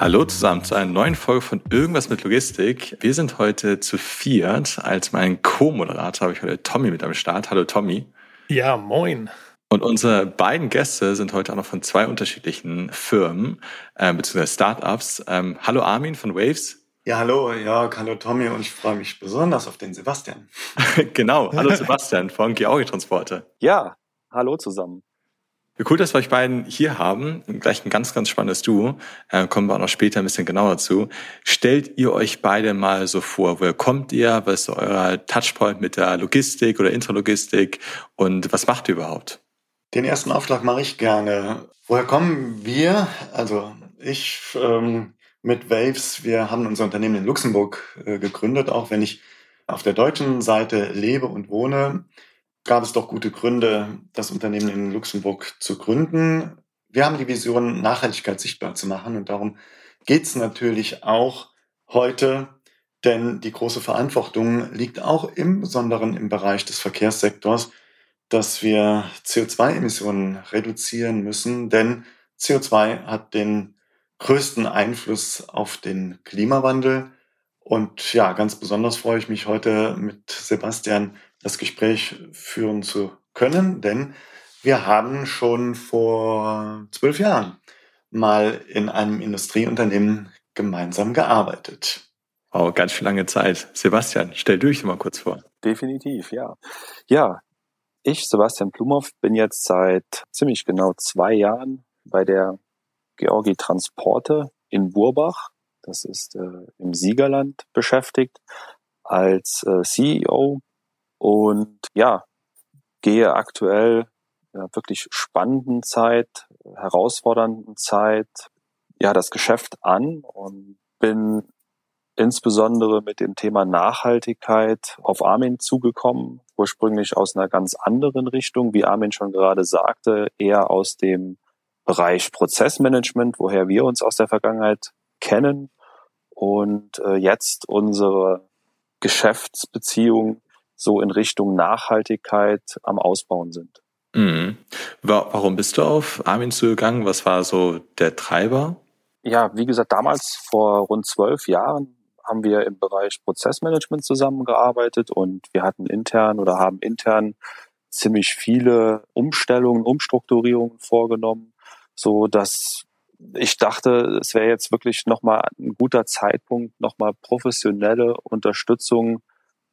Hallo zusammen zu einer neuen Folge von Irgendwas mit Logistik. Wir sind heute zu viert. Als mein Co-Moderator habe ich heute Tommy mit am Start. Hallo Tommy. Ja, moin. Und unsere beiden Gäste sind heute auch noch von zwei unterschiedlichen Firmen äh, bzw. Startups. Ähm, hallo Armin von Waves. Ja, hallo, ja, hallo Tommy und ich freue mich besonders auf den Sebastian. genau, hallo Sebastian von Georgi Transporte. Ja, hallo zusammen. Cool, dass wir euch beiden hier haben. Gleich ein ganz, ganz spannendes Duo. Äh, kommen wir auch noch später ein bisschen genauer zu. Stellt ihr euch beide mal so vor. Woher kommt ihr? Was ist euer Touchpoint mit der Logistik oder Intralogistik? Und was macht ihr überhaupt? Den ersten Aufschlag mache ich gerne. Woher kommen wir? Also ich ähm, mit Waves, wir haben unser Unternehmen in Luxemburg äh, gegründet, auch wenn ich auf der deutschen Seite lebe und wohne gab es doch gute Gründe, das Unternehmen in Luxemburg zu gründen. Wir haben die Vision, Nachhaltigkeit sichtbar zu machen und darum geht es natürlich auch heute, denn die große Verantwortung liegt auch im Besonderen im Bereich des Verkehrssektors, dass wir CO2-Emissionen reduzieren müssen, denn CO2 hat den größten Einfluss auf den Klimawandel. Und ja, ganz besonders freue ich mich heute mit Sebastian das Gespräch führen zu können, denn wir haben schon vor zwölf Jahren mal in einem Industrieunternehmen gemeinsam gearbeitet. Oh, ganz schön lange Zeit. Sebastian, stell du dich mal kurz vor. Definitiv, ja. Ja, ich, Sebastian Plumhoff, bin jetzt seit ziemlich genau zwei Jahren bei der Georgi Transporte in Burbach, das ist äh, im Siegerland beschäftigt, als äh, CEO und ja, gehe aktuell ja, wirklich spannenden Zeit, herausfordernden Zeit, ja, das Geschäft an und bin insbesondere mit dem Thema Nachhaltigkeit auf Armin zugekommen, ursprünglich aus einer ganz anderen Richtung, wie Armin schon gerade sagte, eher aus dem Bereich Prozessmanagement, woher wir uns aus der Vergangenheit kennen. Und äh, jetzt unsere Geschäftsbeziehung so in Richtung Nachhaltigkeit am Ausbauen sind. Mhm. Warum bist du auf Armin zugegangen? Was war so der Treiber? Ja, wie gesagt, damals vor rund zwölf Jahren haben wir im Bereich Prozessmanagement zusammengearbeitet und wir hatten intern oder haben intern ziemlich viele Umstellungen, Umstrukturierungen vorgenommen, so dass ich dachte, es wäre jetzt wirklich nochmal ein guter Zeitpunkt, nochmal professionelle Unterstützung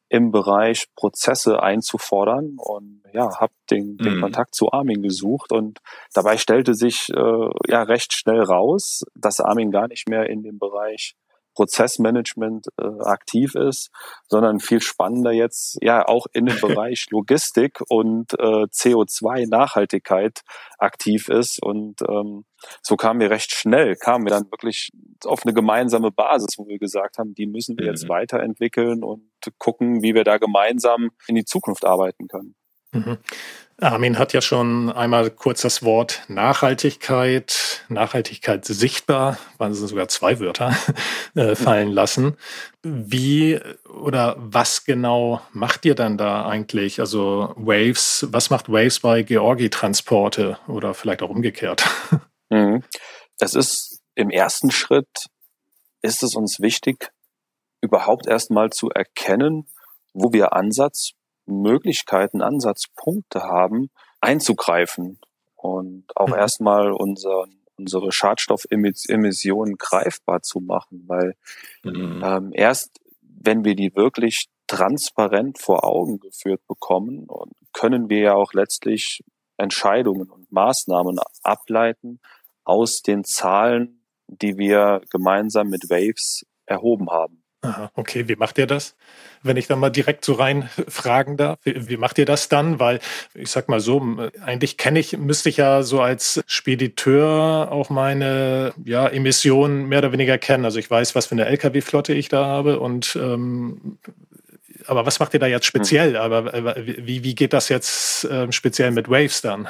im Bereich Prozesse einzufordern und ja, habe den, den mhm. Kontakt zu Armin gesucht und dabei stellte sich äh, ja recht schnell raus, dass Armin gar nicht mehr in dem Bereich Prozessmanagement äh, aktiv ist, sondern viel spannender jetzt ja auch in dem Bereich Logistik und äh, CO2-Nachhaltigkeit aktiv ist. Und ähm, so kamen wir recht schnell, kamen wir dann wirklich auf eine gemeinsame Basis, wo wir gesagt haben, die müssen wir jetzt mhm. weiterentwickeln und gucken, wie wir da gemeinsam in die Zukunft arbeiten können. Mhm. Armin hat ja schon einmal kurz das Wort Nachhaltigkeit, Nachhaltigkeit sichtbar, waren es sogar zwei Wörter, äh, fallen lassen. Wie oder was genau macht ihr dann da eigentlich? Also Waves, was macht Waves bei Georgi Transporte oder vielleicht auch umgekehrt? Mhm. Es ist im ersten Schritt ist es uns wichtig, überhaupt erstmal zu erkennen, wo wir Ansatz Möglichkeiten, Ansatzpunkte haben, einzugreifen und auch mhm. erstmal unser, unsere Schadstoffemissionen greifbar zu machen, weil mhm. ähm, erst wenn wir die wirklich transparent vor Augen geführt bekommen, können wir ja auch letztlich Entscheidungen und Maßnahmen ableiten aus den Zahlen, die wir gemeinsam mit Waves erhoben haben. Aha, okay, wie macht ihr das? Wenn ich dann mal direkt so rein fragen darf, wie, wie macht ihr das dann? Weil ich sag mal so, eigentlich kenne ich, müsste ich ja so als Spediteur auch meine ja, Emissionen mehr oder weniger kennen. Also ich weiß, was für eine Lkw-Flotte ich da habe und ähm, aber was macht ihr da jetzt speziell? Hm. Aber wie, wie geht das jetzt äh, speziell mit Waves dann?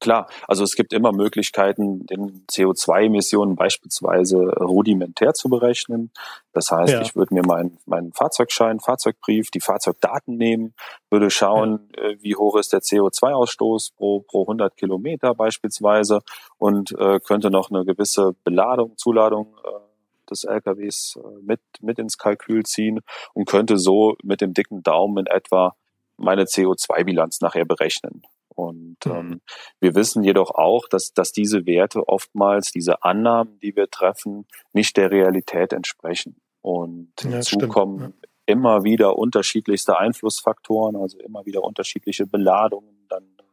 Klar, also es gibt immer Möglichkeiten, den CO2-Emissionen beispielsweise rudimentär zu berechnen. Das heißt, ja. ich würde mir meinen mein Fahrzeugschein, Fahrzeugbrief, die Fahrzeugdaten nehmen, würde schauen, ja. Äh, wie hoch ist der CO2-Ausstoß pro, pro 100 Kilometer beispielsweise und äh, könnte noch eine gewisse Beladung, Zuladung äh, des LKWs äh, mit, mit ins Kalkül ziehen und könnte so mit dem dicken Daumen in etwa meine CO2-Bilanz nachher berechnen. Und mhm. ähm, wir wissen jedoch auch, dass, dass diese Werte oftmals, diese Annahmen, die wir treffen, nicht der Realität entsprechen. Und ja, hinzu stimmt. kommen ja. immer wieder unterschiedlichste Einflussfaktoren, also immer wieder unterschiedliche Beladungen, dann äh,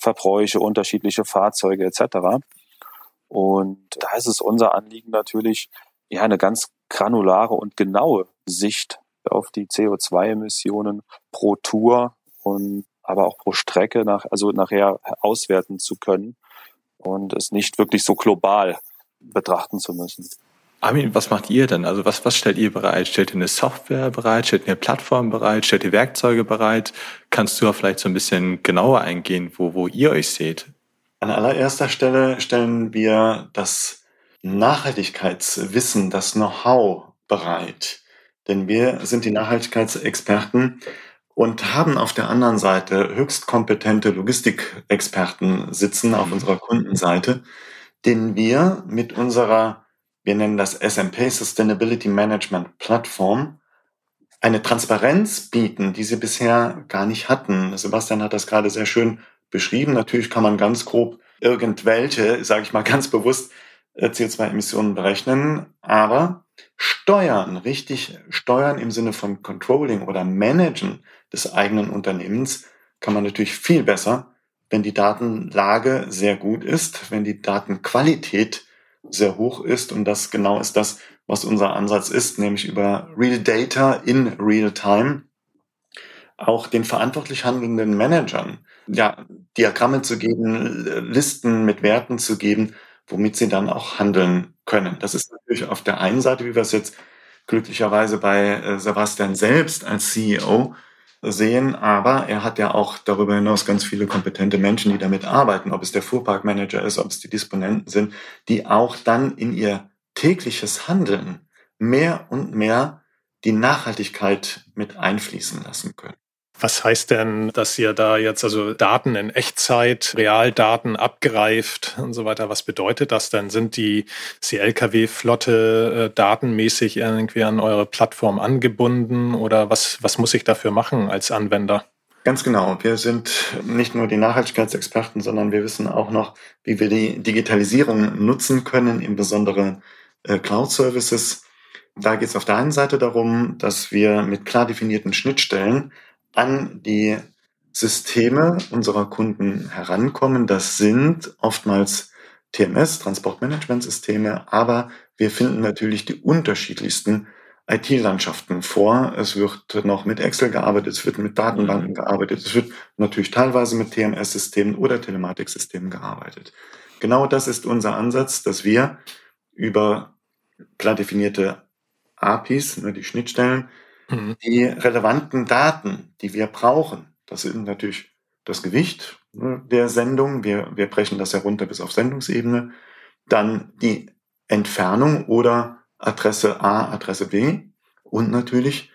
Verbräuche, unterschiedliche Fahrzeuge etc. Und da ist es unser Anliegen natürlich, ja, eine ganz granulare und genaue Sicht auf die CO2-Emissionen pro Tour und aber auch pro Strecke nach, also nachher auswerten zu können und es nicht wirklich so global betrachten zu müssen. Armin, was macht ihr denn? Also was, was stellt ihr bereit? Stellt ihr eine Software bereit? Stellt ihr eine Plattform bereit? Stellt ihr Werkzeuge bereit? Kannst du vielleicht so ein bisschen genauer eingehen, wo, wo ihr euch seht? An allererster Stelle stellen wir das Nachhaltigkeitswissen, das Know-how bereit. Denn wir sind die Nachhaltigkeitsexperten und haben auf der anderen Seite höchst kompetente Logistikexperten sitzen auf mhm. unserer Kundenseite, denen wir mit unserer, wir nennen das SMP Sustainability Management Plattform, eine Transparenz bieten, die sie bisher gar nicht hatten. Sebastian hat das gerade sehr schön beschrieben. Natürlich kann man ganz grob irgendwelche, sage ich mal ganz bewusst, äh, CO2-Emissionen berechnen, aber steuern, richtig steuern im Sinne von Controlling oder Managen des eigenen Unternehmens kann man natürlich viel besser, wenn die Datenlage sehr gut ist, wenn die Datenqualität sehr hoch ist. Und das genau ist das, was unser Ansatz ist, nämlich über Real Data in Real Time auch den verantwortlich handelnden Managern ja, Diagramme zu geben, Listen mit Werten zu geben, womit sie dann auch handeln können. Das ist natürlich auf der einen Seite, wie wir es jetzt glücklicherweise bei äh, Sebastian selbst als CEO sehen, aber er hat ja auch darüber hinaus ganz viele kompetente Menschen, die damit arbeiten, ob es der Fuhrparkmanager ist, ob es die Disponenten sind, die auch dann in ihr tägliches Handeln mehr und mehr die Nachhaltigkeit mit einfließen lassen können. Was heißt denn, dass ihr da jetzt also Daten in Echtzeit, Realdaten abgreift und so weiter? Was bedeutet das denn? Sind die, die Lkw-Flotte äh, datenmäßig irgendwie an eure Plattform angebunden oder was, was muss ich dafür machen als Anwender? Ganz genau. Wir sind nicht nur die Nachhaltigkeitsexperten, sondern wir wissen auch noch, wie wir die Digitalisierung nutzen können, insbesondere äh, Cloud-Services. Da geht es auf der einen Seite darum, dass wir mit klar definierten Schnittstellen an die Systeme unserer Kunden herankommen. Das sind oftmals TMS, Transportmanagementsysteme, aber wir finden natürlich die unterschiedlichsten IT-Landschaften vor. Es wird noch mit Excel gearbeitet, es wird mit Datenbanken mhm. gearbeitet, es wird natürlich teilweise mit TMS-Systemen oder Telematiksystemen gearbeitet. Genau das ist unser Ansatz, dass wir über klar definierte APIs, ne, die Schnittstellen, Mhm. Die relevanten Daten, die wir brauchen, das sind natürlich das Gewicht ne, der Sendung. Wir, wir brechen das herunter bis auf Sendungsebene. Dann die Entfernung oder Adresse A, Adresse B und natürlich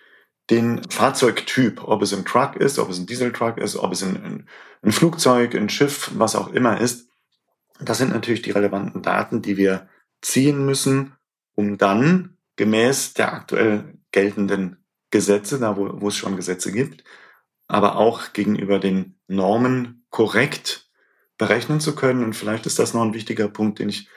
den Fahrzeugtyp, ob es ein Truck ist, ob es ein Dieseltruck ist, ob es ein, ein, ein Flugzeug, ein Schiff, was auch immer ist. Das sind natürlich die relevanten Daten, die wir ziehen müssen, um dann gemäß der aktuell geltenden Gesetze, da wo, wo es schon Gesetze gibt, aber auch gegenüber den Normen korrekt berechnen zu können. Und vielleicht ist das noch ein wichtiger Punkt, den ich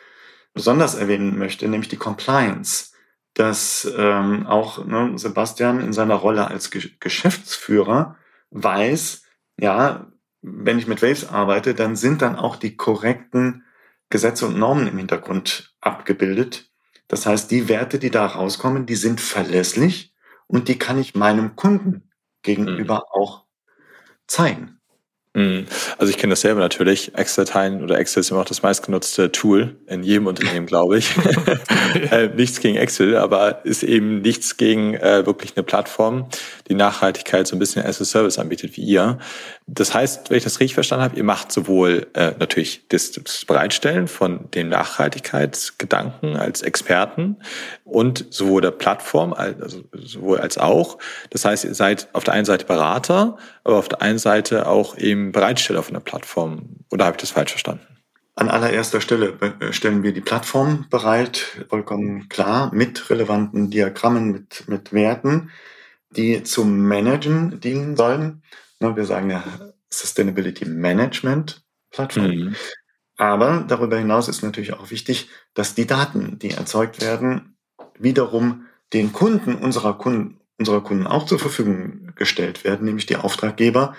besonders erwähnen möchte, nämlich die Compliance. Dass ähm, auch ne, Sebastian in seiner Rolle als Ge Geschäftsführer weiß, ja, wenn ich mit Waves arbeite, dann sind dann auch die korrekten Gesetze und Normen im Hintergrund abgebildet, Das heißt, die Werte, die da rauskommen, die sind verlässlich und die kann ich meinem Kunden gegenüber mhm. auch zeigen. Mhm. Also ich kenne das selber natürlich. Excel-Dateien oder Excel ist immer noch das meistgenutzte Tool in jedem Unternehmen, glaube ich. äh, nichts gegen Excel, aber ist eben nichts gegen äh, wirklich eine Plattform, die Nachhaltigkeit so ein bisschen as a Service anbietet wie ihr. Das heißt, wenn ich das richtig verstanden habe, ihr macht sowohl äh, natürlich das, das Bereitstellen von den Nachhaltigkeitsgedanken als Experten und sowohl der Plattform, also sowohl als auch. Das heißt, ihr seid auf der einen Seite Berater, aber auf der einen Seite auch eben Bereitsteller von der Plattform. Oder habe ich das falsch verstanden? An allererster Stelle äh, stellen wir die Plattform bereit, vollkommen klar, mit relevanten Diagrammen, mit, mit Werten, die zum Managen dienen sollen. Ne, wir sagen ja Sustainability Management Plattform. Mhm. Aber darüber hinaus ist natürlich auch wichtig, dass die Daten, die erzeugt werden, wiederum den Kunden unserer Kunden, unserer Kunden auch zur Verfügung gestellt werden, nämlich die Auftraggeber,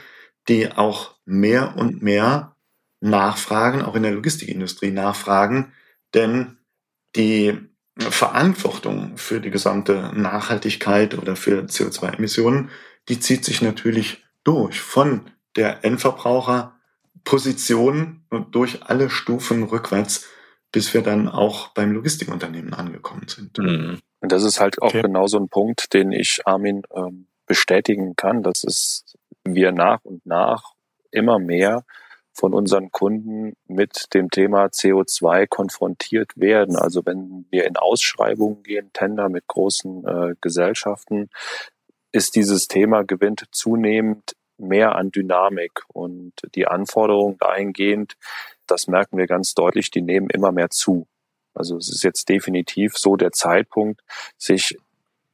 die auch mehr und mehr nachfragen, auch in der Logistikindustrie nachfragen, denn die Verantwortung für die gesamte Nachhaltigkeit oder für CO2-Emissionen, die zieht sich natürlich durch von der Endverbraucherposition und durch alle Stufen rückwärts, bis wir dann auch beim Logistikunternehmen angekommen sind. Mhm. Und das ist halt auch okay. genau so ein Punkt, den ich Armin ähm, bestätigen kann. Das ist wir nach und nach immer mehr von unseren Kunden mit dem Thema CO2 konfrontiert werden. Also wenn wir in Ausschreibungen gehen, Tender mit großen äh, Gesellschaften, ist dieses Thema gewinnt zunehmend mehr an Dynamik und die Anforderungen dahingehend, das merken wir ganz deutlich, die nehmen immer mehr zu. Also es ist jetzt definitiv so der Zeitpunkt, sich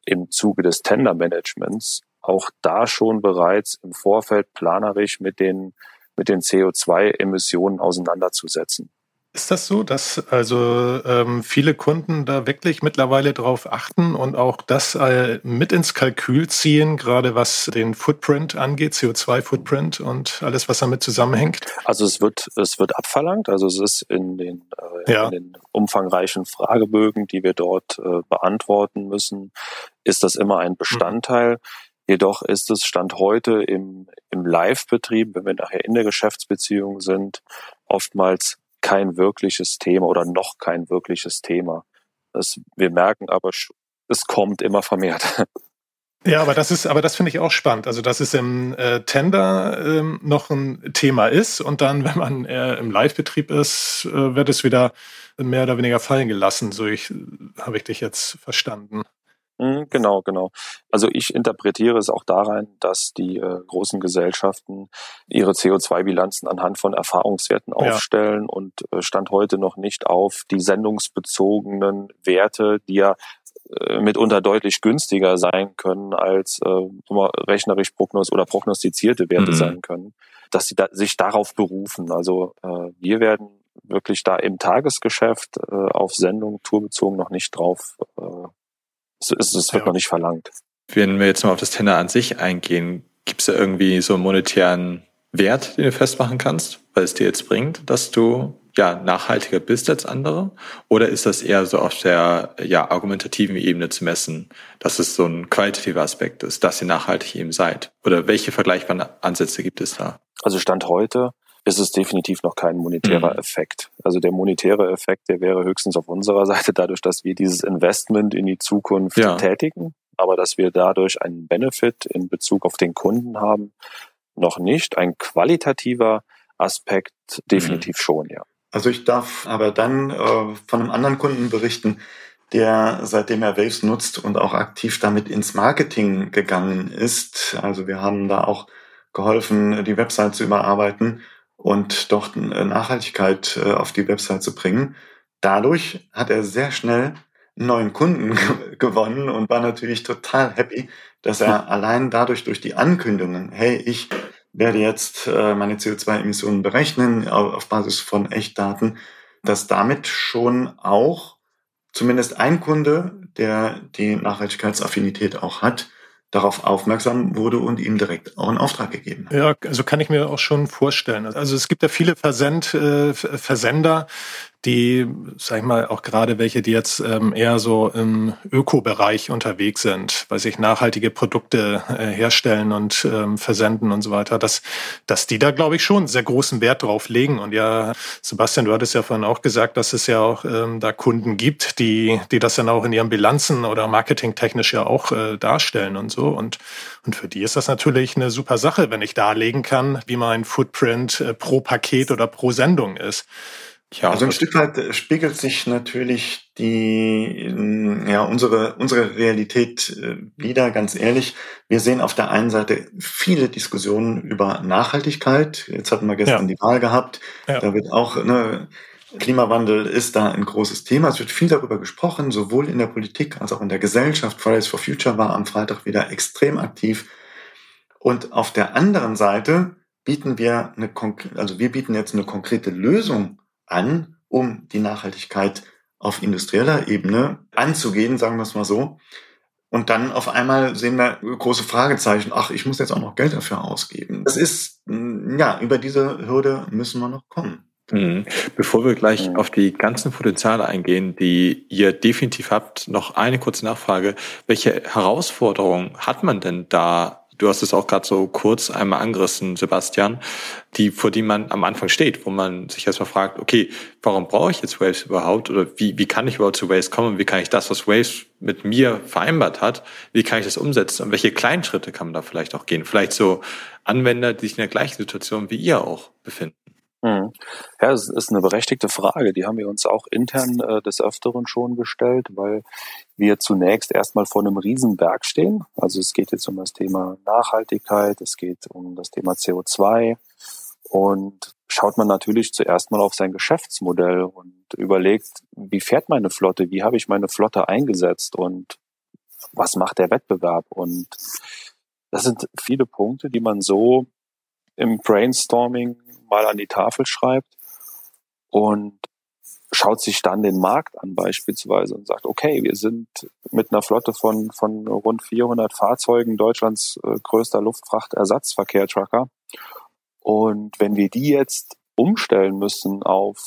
im Zuge des Tendermanagements auch da schon bereits im Vorfeld planerisch mit den, mit den CO2-Emissionen auseinanderzusetzen. Ist das so, dass also ähm, viele Kunden da wirklich mittlerweile darauf achten und auch das äh, mit ins Kalkül ziehen, gerade was den Footprint angeht, CO2-Footprint und alles, was damit zusammenhängt? Also es wird, es wird abverlangt. Also es ist in den, äh, ja. in den umfangreichen Fragebögen, die wir dort äh, beantworten müssen, ist das immer ein Bestandteil. Mhm. Jedoch ist es Stand heute im, im Live-Betrieb, wenn wir nachher in der Geschäftsbeziehung sind, oftmals kein wirkliches Thema oder noch kein wirkliches Thema. Das, wir merken aber, es kommt immer vermehrt. Ja, aber das ist, aber das finde ich auch spannend. Also, dass es im äh, Tender ähm, noch ein Thema ist und dann, wenn man äh, im Live-Betrieb ist, äh, wird es wieder mehr oder weniger fallen gelassen. So ich, habe ich dich jetzt verstanden. Mhm, genau, genau. Also ich interpretiere es auch darein, dass die äh, großen Gesellschaften ihre CO2-Bilanzen anhand von Erfahrungswerten aufstellen ja. und äh, stand heute noch nicht auf die sendungsbezogenen Werte, die ja äh, mitunter deutlich günstiger sein können als äh, rechnerisch prognos oder prognostizierte Werte mhm. sein können, dass sie da, sich darauf berufen. Also äh, wir werden wirklich da im Tagesgeschäft äh, auf Sendung tourbezogen noch nicht drauf äh, es, es, es wird ja. noch nicht verlangt. Wenn wir jetzt mal auf das Tender an sich eingehen, gibt es da irgendwie so einen monetären Wert, den du festmachen kannst, weil es dir jetzt bringt, dass du ja nachhaltiger bist als andere? Oder ist das eher so auf der ja argumentativen Ebene zu messen, dass es so ein qualitativer Aspekt ist, dass ihr nachhaltig eben seid? Oder welche vergleichbaren Ansätze gibt es da? Also Stand heute ist es definitiv noch kein monetärer mhm. Effekt. Also der monetäre Effekt, der wäre höchstens auf unserer Seite dadurch, dass wir dieses Investment in die Zukunft ja. tätigen, aber dass wir dadurch einen Benefit in Bezug auf den Kunden haben, noch nicht. Ein qualitativer Aspekt definitiv mhm. schon, ja. Also ich darf aber dann äh, von einem anderen Kunden berichten, der seitdem er Waves nutzt und auch aktiv damit ins Marketing gegangen ist. Also wir haben da auch geholfen, die Website zu überarbeiten und dort Nachhaltigkeit äh, auf die Website zu bringen. Dadurch hat er sehr schnell einen neuen Kunden gewonnen und war natürlich total happy, dass er allein dadurch durch die Ankündigungen, hey, ich werde jetzt äh, meine CO2-Emissionen berechnen auf Basis von Echtdaten, dass damit schon auch zumindest ein Kunde, der die Nachhaltigkeitsaffinität auch hat, darauf aufmerksam wurde und ihm direkt auch einen Auftrag gegeben. Ja, also kann ich mir auch schon vorstellen. Also es gibt ja viele Versend, äh, Versender, die, sag ich mal, auch gerade welche, die jetzt ähm, eher so im Ökobereich unterwegs sind, weil sich nachhaltige Produkte äh, herstellen und ähm, versenden und so weiter, dass, dass die da, glaube ich, schon sehr großen Wert drauf legen. Und ja, Sebastian, du hattest ja vorhin auch gesagt, dass es ja auch ähm, da Kunden gibt, die, die das dann auch in ihren Bilanzen oder marketingtechnisch ja auch äh, darstellen und so. Und, und für die ist das natürlich eine super Sache, wenn ich darlegen kann, wie mein Footprint äh, pro Paket oder pro Sendung ist. Ja, also ein Stück weit äh, spiegelt sich natürlich die, ja, unsere, unsere Realität äh, wieder, ganz ehrlich. Wir sehen auf der einen Seite viele Diskussionen über Nachhaltigkeit. Jetzt hatten wir gestern ja. die Wahl gehabt. Ja. Da wird auch, ne, Klimawandel ist da ein großes Thema. Es wird viel darüber gesprochen, sowohl in der Politik als auch in der Gesellschaft. Fridays for Future war am Freitag wieder extrem aktiv. Und auf der anderen Seite bieten wir eine, also wir bieten jetzt eine konkrete Lösung an, um die Nachhaltigkeit auf industrieller Ebene anzugehen, sagen wir es mal so. Und dann auf einmal sehen wir große Fragezeichen. Ach, ich muss jetzt auch noch Geld dafür ausgeben. Das ist, mm, ja, über diese Hürde müssen wir noch kommen. Mhm. Bevor wir gleich auf die ganzen Potenziale eingehen, die ihr definitiv habt, noch eine kurze Nachfrage. Welche Herausforderungen hat man denn da du hast es auch gerade so kurz einmal angerissen, Sebastian, die, vor die man am Anfang steht, wo man sich erstmal fragt, okay, warum brauche ich jetzt Waves überhaupt? Oder wie, wie kann ich überhaupt zu Waves kommen? Wie kann ich das, was Waves mit mir vereinbart hat, wie kann ich das umsetzen? Und welche kleinen Schritte kann man da vielleicht auch gehen? Vielleicht so Anwender, die sich in der gleichen Situation wie ihr auch befinden. Mhm. Ja, es ist eine berechtigte Frage. Die haben wir uns auch intern äh, des Öfteren schon gestellt, weil wir zunächst erstmal vor einem Riesenberg stehen. Also es geht jetzt um das Thema Nachhaltigkeit, es geht um das Thema CO2 und schaut man natürlich zuerst mal auf sein Geschäftsmodell und überlegt, wie fährt meine Flotte, wie habe ich meine Flotte eingesetzt und was macht der Wettbewerb? Und das sind viele Punkte, die man so im Brainstorming mal an die Tafel schreibt. Und schaut sich dann den Markt an beispielsweise und sagt, okay, wir sind mit einer Flotte von, von rund 400 Fahrzeugen Deutschlands äh, größter Luftfrachtersatzverkehr-Trucker. Und wenn wir die jetzt umstellen müssen auf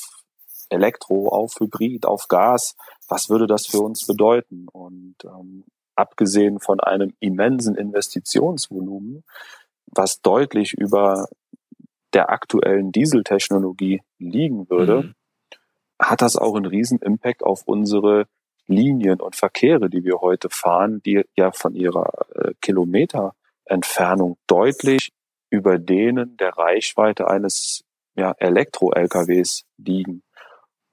Elektro, auf Hybrid, auf Gas, was würde das für uns bedeuten? Und ähm, abgesehen von einem immensen Investitionsvolumen, was deutlich über der aktuellen Dieseltechnologie liegen würde, mhm. Hat das auch einen riesen Impact auf unsere Linien und Verkehre, die wir heute fahren, die ja von ihrer äh, Kilometerentfernung deutlich über denen der Reichweite eines ja, Elektro-LKWs liegen.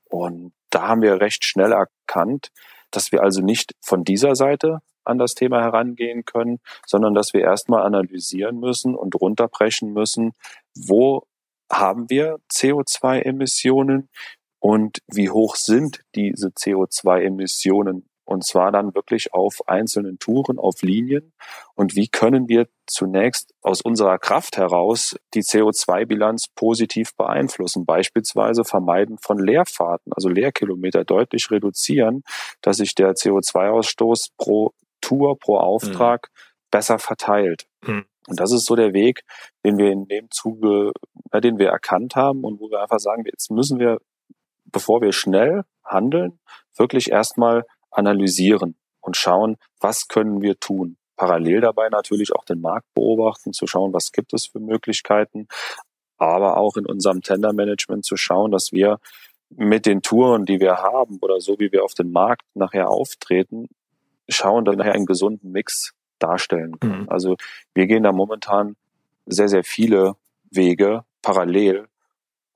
Und da haben wir recht schnell erkannt, dass wir also nicht von dieser Seite an das Thema herangehen können, sondern dass wir erstmal analysieren müssen und runterbrechen müssen, wo haben wir CO2-Emissionen und wie hoch sind diese CO2-Emissionen und zwar dann wirklich auf einzelnen Touren, auf Linien. Und wie können wir zunächst aus unserer Kraft heraus die CO2-Bilanz positiv beeinflussen? Beispielsweise vermeiden von Leerfahrten, also Leerkilometer deutlich reduzieren, dass sich der CO2-Ausstoß pro Tour, pro Auftrag mhm. besser verteilt. Mhm. Und das ist so der Weg, den wir in dem Zuge, den wir erkannt haben und wo wir einfach sagen, jetzt müssen wir, bevor wir schnell handeln, wirklich erstmal analysieren und schauen, was können wir tun. Parallel dabei natürlich auch den Markt beobachten, zu schauen, was gibt es für Möglichkeiten, aber auch in unserem Tendermanagement zu schauen, dass wir mit den Touren, die wir haben oder so wie wir auf dem Markt nachher auftreten, schauen, dass wir nachher einen gesunden Mix darstellen können. Mhm. Also wir gehen da momentan sehr, sehr viele Wege parallel,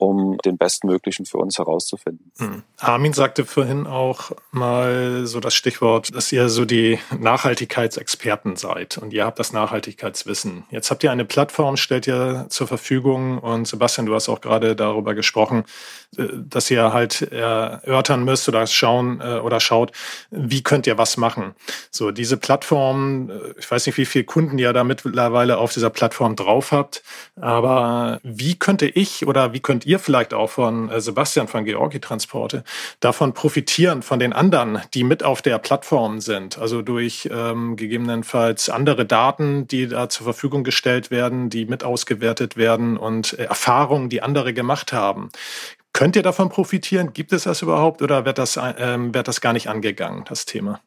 um den bestmöglichen für uns herauszufinden. Hm. Armin sagte vorhin auch mal so das Stichwort, dass ihr so die Nachhaltigkeitsexperten seid und ihr habt das Nachhaltigkeitswissen. Jetzt habt ihr eine Plattform, stellt ihr zur Verfügung und Sebastian, du hast auch gerade darüber gesprochen, äh, dass ihr halt erörtern müsst oder schauen äh, oder schaut, wie könnt ihr was machen. So diese Plattform, äh, ich weiß nicht, wie viele Kunden ihr da mittlerweile auf dieser Plattform drauf habt, aber wie könnte ich oder wie könnt ihr ihr vielleicht auch von äh, Sebastian von Georgi Transporte davon profitieren, von den anderen, die mit auf der Plattform sind, also durch ähm, gegebenenfalls andere Daten, die da zur Verfügung gestellt werden, die mit ausgewertet werden und äh, Erfahrungen, die andere gemacht haben. Könnt ihr davon profitieren? Gibt es das überhaupt oder wird das, ähm, wird das gar nicht angegangen, das Thema?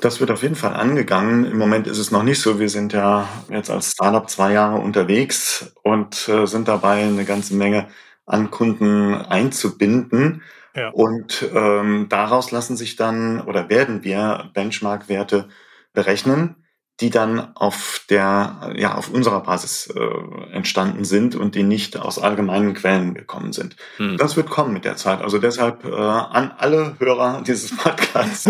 Das wird auf jeden Fall angegangen. Im Moment ist es noch nicht so. Wir sind ja jetzt als Startup zwei Jahre unterwegs und äh, sind dabei, eine ganze Menge an Kunden einzubinden. Ja. Und ähm, daraus lassen sich dann oder werden wir Benchmark-Werte berechnen, die dann auf der, ja, auf unserer Basis äh, entstanden sind und die nicht aus allgemeinen Quellen gekommen sind. Hm. Das wird kommen mit der Zeit. Also deshalb äh, an alle Hörer dieses Podcasts,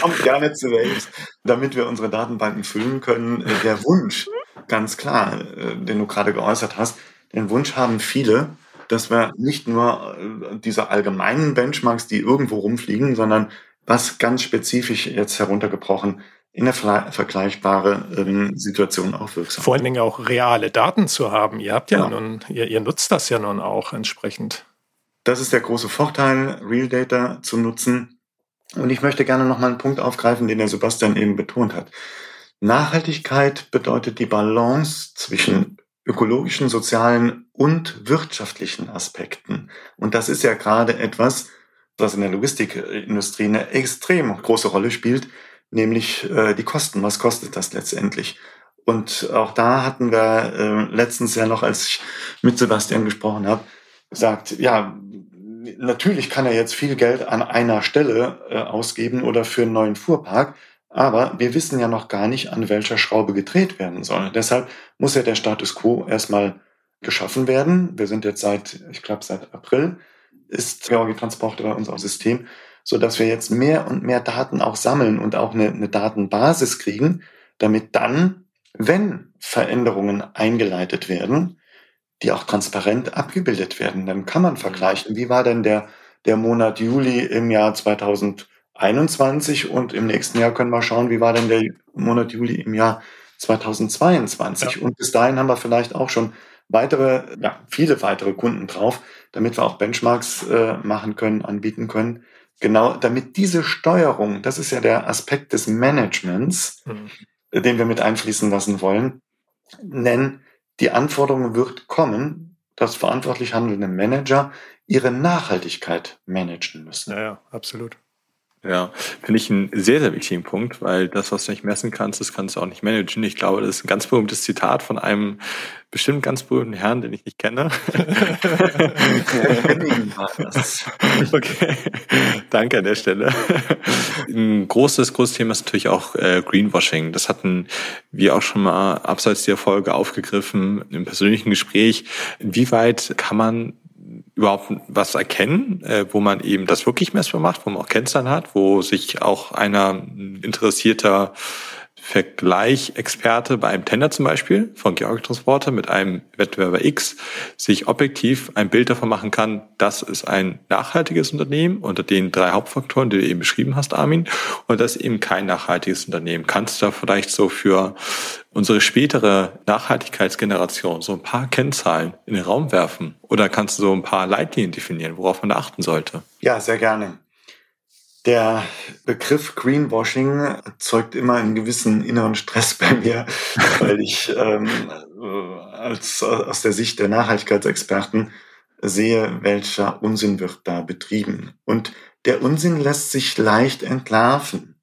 kommt gerne zu Waves, damit wir unsere Datenbanken füllen können. Äh, der Wunsch, ganz klar, äh, den du gerade geäußert hast, den Wunsch haben viele, dass wir nicht nur äh, diese allgemeinen Benchmarks, die irgendwo rumfliegen, sondern was ganz spezifisch jetzt heruntergebrochen in der vergleichbare ähm, Situation auch wirksam. Vor allen Dingen auch reale Daten zu haben. Ihr habt ja, ja. nun, ihr, ihr nutzt das ja nun auch entsprechend. Das ist der große Vorteil, Real Data zu nutzen. Und ich möchte gerne noch mal einen Punkt aufgreifen, den der Sebastian eben betont hat. Nachhaltigkeit bedeutet die Balance zwischen ökologischen, sozialen und wirtschaftlichen Aspekten. Und das ist ja gerade etwas, was in der Logistikindustrie eine extrem große Rolle spielt, nämlich äh, die Kosten. Was kostet das letztendlich? Und auch da hatten wir äh, letztens ja noch, als ich mit Sebastian gesprochen habe, gesagt, ja, natürlich kann er jetzt viel Geld an einer Stelle äh, ausgeben oder für einen neuen Fuhrpark, aber wir wissen ja noch gar nicht, an welcher Schraube gedreht werden soll. Deshalb muss ja der Status quo erstmal geschaffen werden. Wir sind jetzt seit, ich glaube, seit April ist Georgi Transporter bei uns auf System so dass wir jetzt mehr und mehr Daten auch sammeln und auch eine, eine Datenbasis kriegen, damit dann, wenn Veränderungen eingeleitet werden, die auch transparent abgebildet werden, dann kann man vergleichen, wie war denn der, der Monat Juli im Jahr 2021 und im nächsten Jahr können wir schauen, wie war denn der Monat Juli im Jahr 2022. Ja. Und bis dahin haben wir vielleicht auch schon weitere, ja, viele weitere Kunden drauf, damit wir auch Benchmarks äh, machen können, anbieten können, Genau, damit diese Steuerung, das ist ja der Aspekt des Managements, mhm. den wir mit einfließen lassen wollen, denn die Anforderung wird kommen, dass verantwortlich handelnde Manager ihre Nachhaltigkeit managen müssen. Ja, ja absolut. Ja, finde ich einen sehr, sehr wichtigen Punkt, weil das, was du nicht messen kannst, das kannst du auch nicht managen. Ich glaube, das ist ein ganz berühmtes Zitat von einem bestimmt ganz berühmten Herrn, den ich nicht kenne. okay, danke an der Stelle. Ein großes, großes Thema ist natürlich auch äh, Greenwashing. Das hatten wir auch schon mal abseits der Folge aufgegriffen im persönlichen Gespräch. Inwieweit kann man überhaupt was erkennen, äh, wo man eben das wirklich messbar macht, wo man auch Kennzahlen hat, wo sich auch einer interessierter Vergleichexperte bei einem Tender zum Beispiel von Georg Transporter mit einem Wettbewerber X sich objektiv ein Bild davon machen kann, das ist ein nachhaltiges Unternehmen unter den drei Hauptfaktoren, die du eben beschrieben hast, Armin, und das ist eben kein nachhaltiges Unternehmen. Kannst du da vielleicht so für unsere spätere Nachhaltigkeitsgeneration so ein paar Kennzahlen in den Raum werfen? Oder kannst du so ein paar Leitlinien definieren, worauf man achten sollte? Ja, sehr gerne. Der Begriff Greenwashing erzeugt immer einen gewissen inneren Stress bei mir, weil ich ähm, als, aus der Sicht der Nachhaltigkeitsexperten sehe, welcher Unsinn wird da betrieben. Und der Unsinn lässt sich leicht entlarven.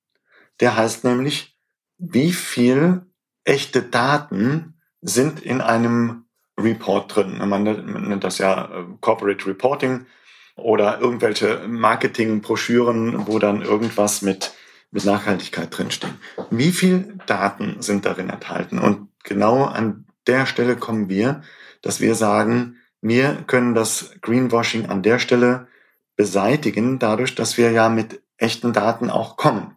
Der heißt nämlich, wie viel echte Daten sind in einem Report drin. Man nennt das ja äh, Corporate Reporting oder irgendwelche Marketingbroschüren, wo dann irgendwas mit, mit Nachhaltigkeit drinsteht. Wie viel Daten sind darin enthalten? Und genau an der Stelle kommen wir, dass wir sagen, wir können das Greenwashing an der Stelle beseitigen, dadurch, dass wir ja mit echten Daten auch kommen.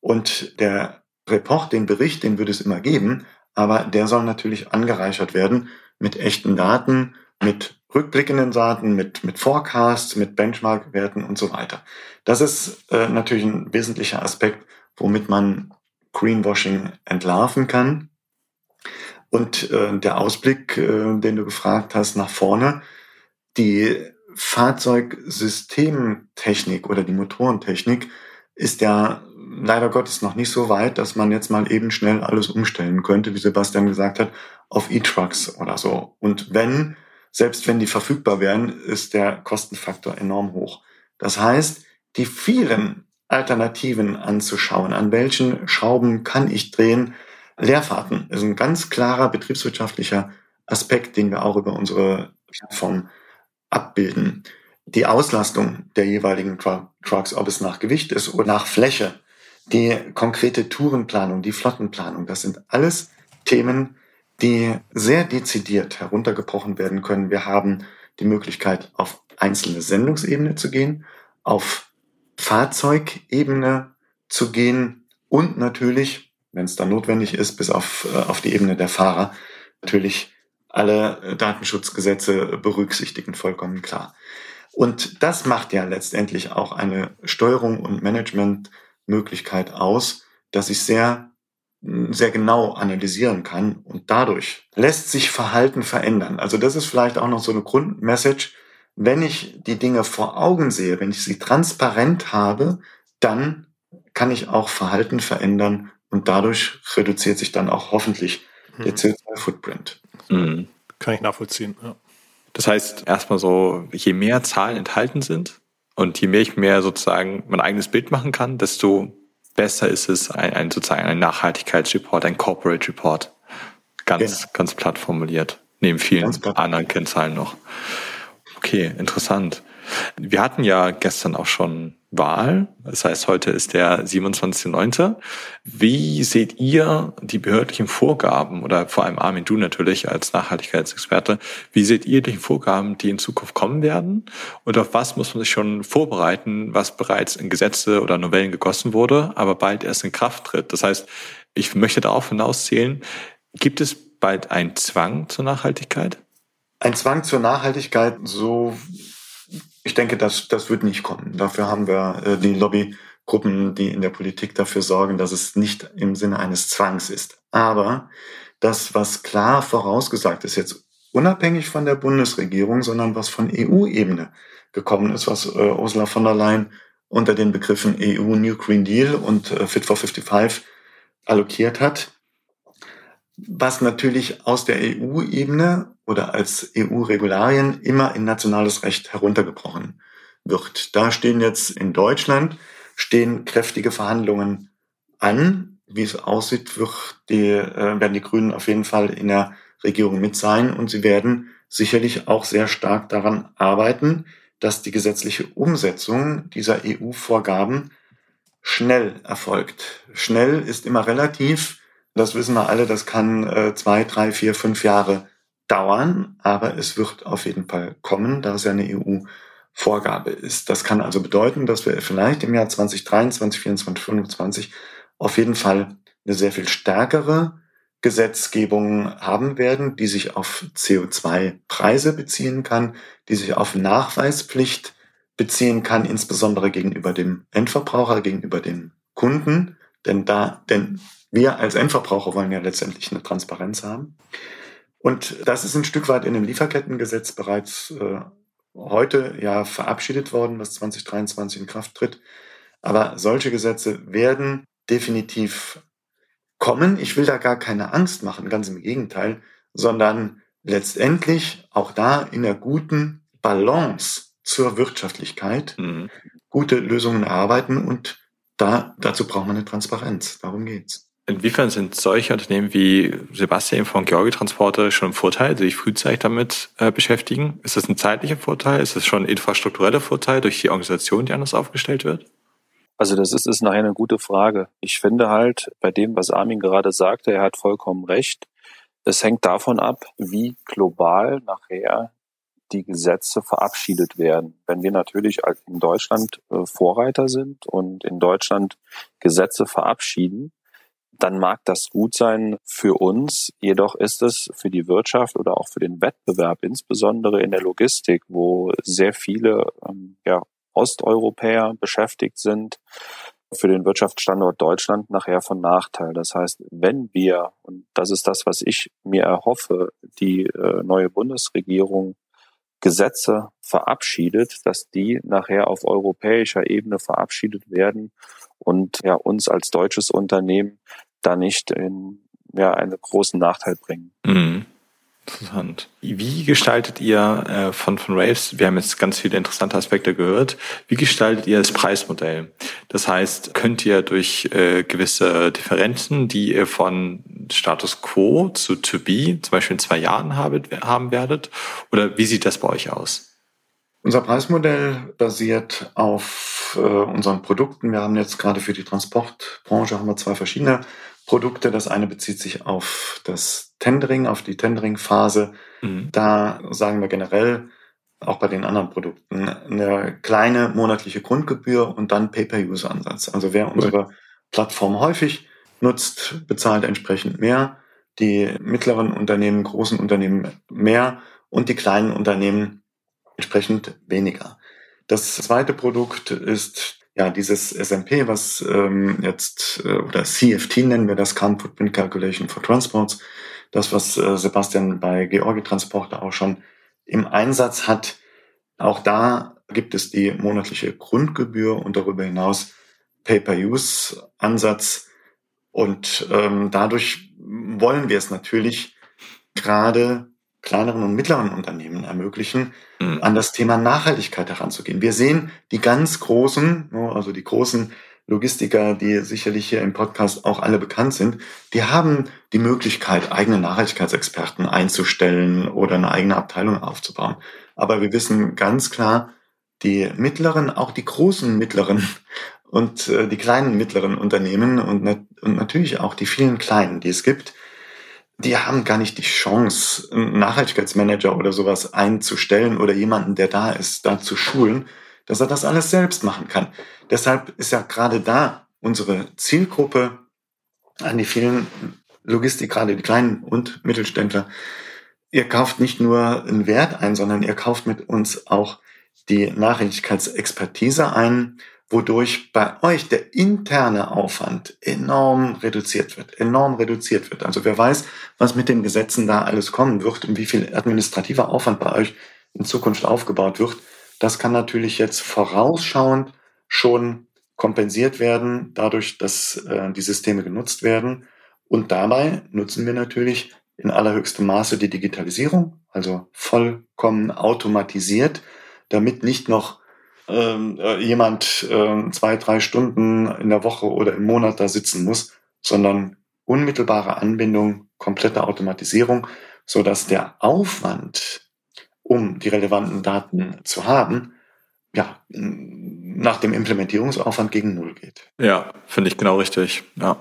Und der Report, den Bericht, den würde es immer geben, aber der soll natürlich angereichert werden mit echten Daten, mit rückblickenden Daten, mit, mit Forecasts, mit Benchmark-Werten und so weiter. Das ist äh, natürlich ein wesentlicher Aspekt, womit man Greenwashing entlarven kann. Und äh, der Ausblick, äh, den du gefragt hast, nach vorne, die Fahrzeugsystemtechnik oder die Motorentechnik ist ja leider Gottes noch nicht so weit, dass man jetzt mal eben schnell alles umstellen könnte, wie Sebastian gesagt hat, auf E-Trucks oder so. Und wenn selbst wenn die verfügbar wären, ist der Kostenfaktor enorm hoch. Das heißt, die vielen Alternativen anzuschauen, an welchen Schrauben kann ich drehen. Leerfahrten ist ein ganz klarer betriebswirtschaftlicher Aspekt, den wir auch über unsere Plattform abbilden. Die Auslastung der jeweiligen Trucks, ob es nach Gewicht ist oder nach Fläche, die konkrete Tourenplanung, die Flottenplanung, das sind alles Themen, die sehr dezidiert heruntergebrochen werden können. Wir haben die Möglichkeit, auf einzelne Sendungsebene zu gehen, auf Fahrzeugebene zu gehen und natürlich, wenn es dann notwendig ist, bis auf, äh, auf die Ebene der Fahrer, natürlich alle äh, Datenschutzgesetze berücksichtigen, vollkommen klar. Und das macht ja letztendlich auch eine Steuerung und Managementmöglichkeit aus, dass ich sehr sehr genau analysieren kann und dadurch lässt sich Verhalten verändern. Also das ist vielleicht auch noch so eine Grundmessage. Wenn ich die Dinge vor Augen sehe, wenn ich sie transparent habe, dann kann ich auch Verhalten verändern und dadurch reduziert sich dann auch hoffentlich der mhm. CO2-Footprint. Mhm. Kann ich nachvollziehen. Ja. Das heißt, erstmal so, je mehr Zahlen enthalten sind und je mehr ich mir sozusagen mein eigenes Bild machen kann, desto besser ist es, ein, ein sozusagen ein Nachhaltigkeitsreport, ein Corporate Report. Ganz, genau. ganz platt formuliert. Neben vielen anderen Kennzahlen noch. Okay, interessant. Wir hatten ja gestern auch schon Wahl. Das heißt, heute ist der 27.9. Wie seht ihr die behördlichen Vorgaben oder vor allem Armin, du natürlich als Nachhaltigkeitsexperte, wie seht ihr die Vorgaben, die in Zukunft kommen werden? Und auf was muss man sich schon vorbereiten, was bereits in Gesetze oder Novellen gegossen wurde, aber bald erst in Kraft tritt? Das heißt, ich möchte darauf hinauszählen, gibt es bald einen Zwang zur Nachhaltigkeit? Ein Zwang zur Nachhaltigkeit, so ich denke, das, das wird nicht kommen. Dafür haben wir äh, die Lobbygruppen, die in der Politik dafür sorgen, dass es nicht im Sinne eines Zwangs ist. Aber das, was klar vorausgesagt ist, jetzt unabhängig von der Bundesregierung, sondern was von EU-Ebene gekommen ist, was äh, Ursula von der Leyen unter den Begriffen EU New Green Deal und äh, Fit for 55 allokiert hat, was natürlich aus der EU-Ebene oder als EU-Regularien immer in nationales Recht heruntergebrochen wird. Da stehen jetzt in Deutschland stehen kräftige Verhandlungen an. Wie es aussieht, wird die, äh, werden die Grünen auf jeden Fall in der Regierung mit sein und sie werden sicherlich auch sehr stark daran arbeiten, dass die gesetzliche Umsetzung dieser EU-Vorgaben schnell erfolgt. Schnell ist immer relativ. Das wissen wir alle, das kann äh, zwei, drei, vier, fünf Jahre dauern, aber es wird auf jeden Fall kommen, da es ja eine EU-Vorgabe ist. Das kann also bedeuten, dass wir vielleicht im Jahr 2023, 2024, 2025 auf jeden Fall eine sehr viel stärkere Gesetzgebung haben werden, die sich auf CO2-Preise beziehen kann, die sich auf Nachweispflicht beziehen kann, insbesondere gegenüber dem Endverbraucher, gegenüber den Kunden. Denn da, denn wir als Endverbraucher wollen ja letztendlich eine Transparenz haben. Und das ist ein Stück weit in dem Lieferkettengesetz bereits äh, heute ja verabschiedet worden, was 2023 in Kraft tritt. Aber solche Gesetze werden definitiv kommen. Ich will da gar keine Angst machen, ganz im Gegenteil, sondern letztendlich auch da in der guten Balance zur Wirtschaftlichkeit mhm. gute Lösungen erarbeiten und da, dazu braucht man eine Transparenz. Darum geht's. Inwiefern sind solche Unternehmen wie Sebastian von Georgi Transporte schon ein Vorteil, sich frühzeitig damit äh, beschäftigen? Ist das ein zeitlicher Vorteil? Ist das schon ein infrastruktureller Vorteil durch die Organisation, die anders aufgestellt wird? Also das ist, ist nachher eine gute Frage. Ich finde halt bei dem, was Armin gerade sagte, er hat vollkommen recht. Es hängt davon ab, wie global nachher die Gesetze verabschiedet werden. Wenn wir natürlich in Deutschland äh, Vorreiter sind und in Deutschland Gesetze verabschieden, dann mag das gut sein für uns. Jedoch ist es für die Wirtschaft oder auch für den Wettbewerb, insbesondere in der Logistik, wo sehr viele ähm, ja, Osteuropäer beschäftigt sind, für den Wirtschaftsstandort Deutschland nachher von Nachteil. Das heißt, wenn wir, und das ist das, was ich mir erhoffe, die äh, neue Bundesregierung Gesetze verabschiedet, dass die nachher auf europäischer Ebene verabschiedet werden und ja uns als deutsches Unternehmen da nicht in ja, einen großen Nachteil bringen. Mhm. Interessant. Wie gestaltet ihr äh, von, von Raves, wir haben jetzt ganz viele interessante Aspekte gehört, wie gestaltet ihr das Preismodell? Das heißt, könnt ihr durch äh, gewisse Differenzen, die ihr von Status Quo zu To Be zum Beispiel in zwei Jahren habet, haben werdet? Oder wie sieht das bei euch aus? Unser Preismodell basiert auf äh, unseren Produkten. Wir haben jetzt gerade für die Transportbranche haben wir zwei verschiedene Produkte. Das eine bezieht sich auf das Tendering, auf die Tendering-Phase. Mhm. Da sagen wir generell, auch bei den anderen Produkten, eine kleine monatliche Grundgebühr und dann Pay-per-Use-Ansatz. Also wer unsere Plattform häufig nutzt, bezahlt entsprechend mehr. Die mittleren Unternehmen, großen Unternehmen mehr und die kleinen Unternehmen entsprechend weniger. Das zweite Produkt ist ja, dieses SMP, was ähm, jetzt, äh, oder CFT nennen wir das, Carbon Footprint Calculation for Transports, das, was äh, Sebastian bei Georgi Transporter auch schon im Einsatz hat. Auch da gibt es die monatliche Grundgebühr und darüber hinaus Pay-per-Use-Ansatz. Und ähm, dadurch wollen wir es natürlich gerade kleineren und mittleren Unternehmen ermöglichen, mhm. an das Thema Nachhaltigkeit heranzugehen. Wir sehen die ganz großen, ne, also die großen Logistiker, die sicherlich hier im Podcast auch alle bekannt sind, die haben die Möglichkeit, eigene Nachhaltigkeitsexperten einzustellen oder eine eigene Abteilung aufzubauen. Aber wir wissen ganz klar, die mittleren, auch die großen mittleren und äh, die kleinen mittleren Unternehmen und, und natürlich auch die vielen kleinen, die es gibt, die haben gar nicht die Chance, einen Nachhaltigkeitsmanager oder sowas einzustellen oder jemanden, der da ist, da zu schulen, dass er das alles selbst machen kann. Deshalb ist ja gerade da unsere Zielgruppe an die vielen Logistik, gerade die kleinen und Mittelständler. Ihr kauft nicht nur einen Wert ein, sondern ihr kauft mit uns auch die Nachhaltigkeitsexpertise ein wodurch bei euch der interne Aufwand enorm reduziert wird, enorm reduziert wird. Also wer weiß, was mit den Gesetzen da alles kommen wird und wie viel administrativer Aufwand bei euch in Zukunft aufgebaut wird, das kann natürlich jetzt vorausschauend schon kompensiert werden, dadurch, dass äh, die Systeme genutzt werden. Und dabei nutzen wir natürlich in allerhöchstem Maße die Digitalisierung, also vollkommen automatisiert, damit nicht noch ähm, äh, jemand äh, zwei, drei Stunden in der Woche oder im Monat da sitzen muss, sondern unmittelbare Anbindung, komplette Automatisierung, so dass der Aufwand, um die relevanten Daten zu haben, ja, nach dem Implementierungsaufwand gegen Null geht. Ja, finde ich genau richtig. Ja.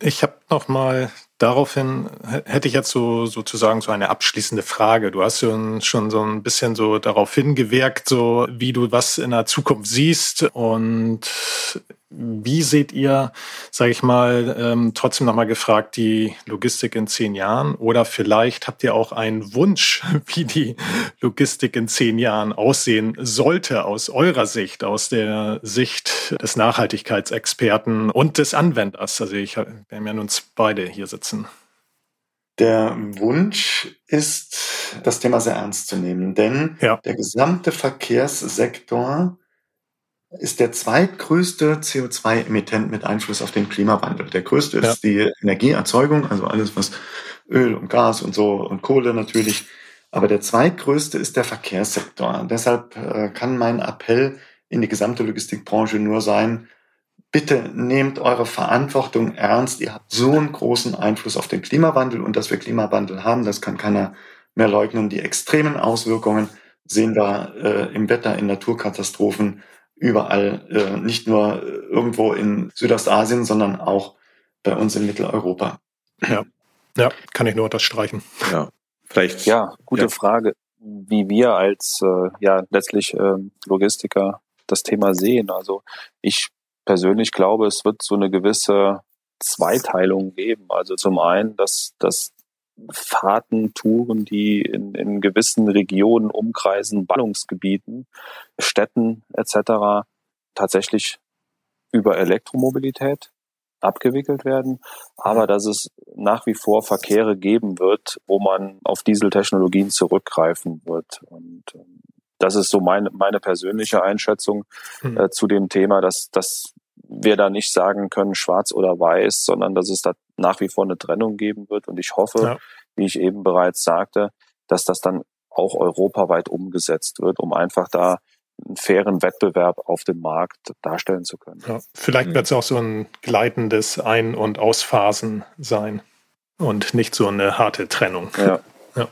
Ich habe noch mal daraufhin hätte ich jetzt so sozusagen so eine abschließende Frage. Du hast schon, so ein bisschen so darauf hingewirkt, so wie du was in der Zukunft siehst und wie seht ihr, sage ich mal, ähm, trotzdem nochmal gefragt, die Logistik in zehn Jahren? Oder vielleicht habt ihr auch einen Wunsch, wie die Logistik in zehn Jahren aussehen sollte aus eurer Sicht, aus der Sicht des Nachhaltigkeitsexperten und des Anwenders? Also ich, wir haben ja nun beide hier sitzen. Der Wunsch ist, das Thema sehr ernst zu nehmen, denn ja. der gesamte Verkehrssektor ist der zweitgrößte CO2-Emittent mit Einfluss auf den Klimawandel. Der größte ja. ist die Energieerzeugung, also alles, was Öl und Gas und so und Kohle natürlich. Aber der zweitgrößte ist der Verkehrssektor. deshalb äh, kann mein Appell in die gesamte Logistikbranche nur sein, bitte nehmt eure Verantwortung ernst. Ihr habt so einen großen Einfluss auf den Klimawandel und dass wir Klimawandel haben, das kann keiner mehr leugnen. Die extremen Auswirkungen sehen wir äh, im Wetter, in Naturkatastrophen, überall, äh, nicht nur irgendwo in Südostasien, sondern auch bei uns in Mitteleuropa. Ja, ja kann ich nur unterstreichen. Ja, vielleicht. Ja, gute ja. Frage, wie wir als äh, ja letztlich äh, Logistiker das Thema sehen. Also ich persönlich glaube, es wird so eine gewisse Zweiteilung geben. Also zum einen, dass, dass Fahrten, Touren, die in, in gewissen Regionen, Umkreisen, Ballungsgebieten, Städten etc. tatsächlich über Elektromobilität abgewickelt werden, aber dass es nach wie vor Verkehre geben wird, wo man auf Dieseltechnologien zurückgreifen wird. Und ähm, das ist so meine, meine persönliche Einschätzung hm. äh, zu dem Thema, dass, dass wir da nicht sagen können, schwarz oder weiß, sondern dass es da nach wie vor eine Trennung geben wird. Und ich hoffe, ja. wie ich eben bereits sagte, dass das dann auch europaweit umgesetzt wird, um einfach da einen fairen Wettbewerb auf dem Markt darstellen zu können. Ja, vielleicht wird es auch so ein gleitendes Ein- und Ausphasen sein und nicht so eine harte Trennung. Ja. ja.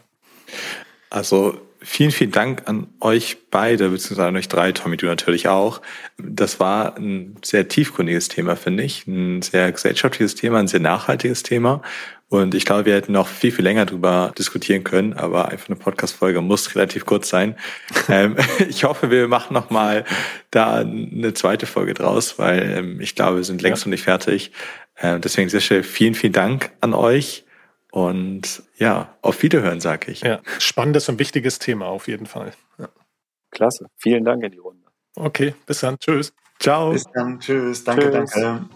Also vielen, vielen Dank an euch beide, beziehungsweise an euch drei, Tommy, du natürlich auch. Das war ein sehr tiefgründiges Thema, finde ich. Ein sehr gesellschaftliches Thema, ein sehr nachhaltiges Thema. Und ich glaube, wir hätten noch viel, viel länger darüber diskutieren können, aber einfach eine Podcast-Folge muss relativ kurz sein. ähm, ich hoffe, wir machen noch mal da eine zweite Folge draus, weil ähm, ich glaube, wir sind längst ja. noch nicht fertig. Ähm, deswegen sehr schön. Vielen, vielen Dank an euch. Und ja, auf Wiederhören, sage ich. Ja, spannendes und wichtiges Thema auf jeden Fall. Ja. Klasse. Vielen Dank in die Runde. Okay, bis dann. Tschüss. Ciao. Bis dann. Tschüss. Danke, Tschüss. danke.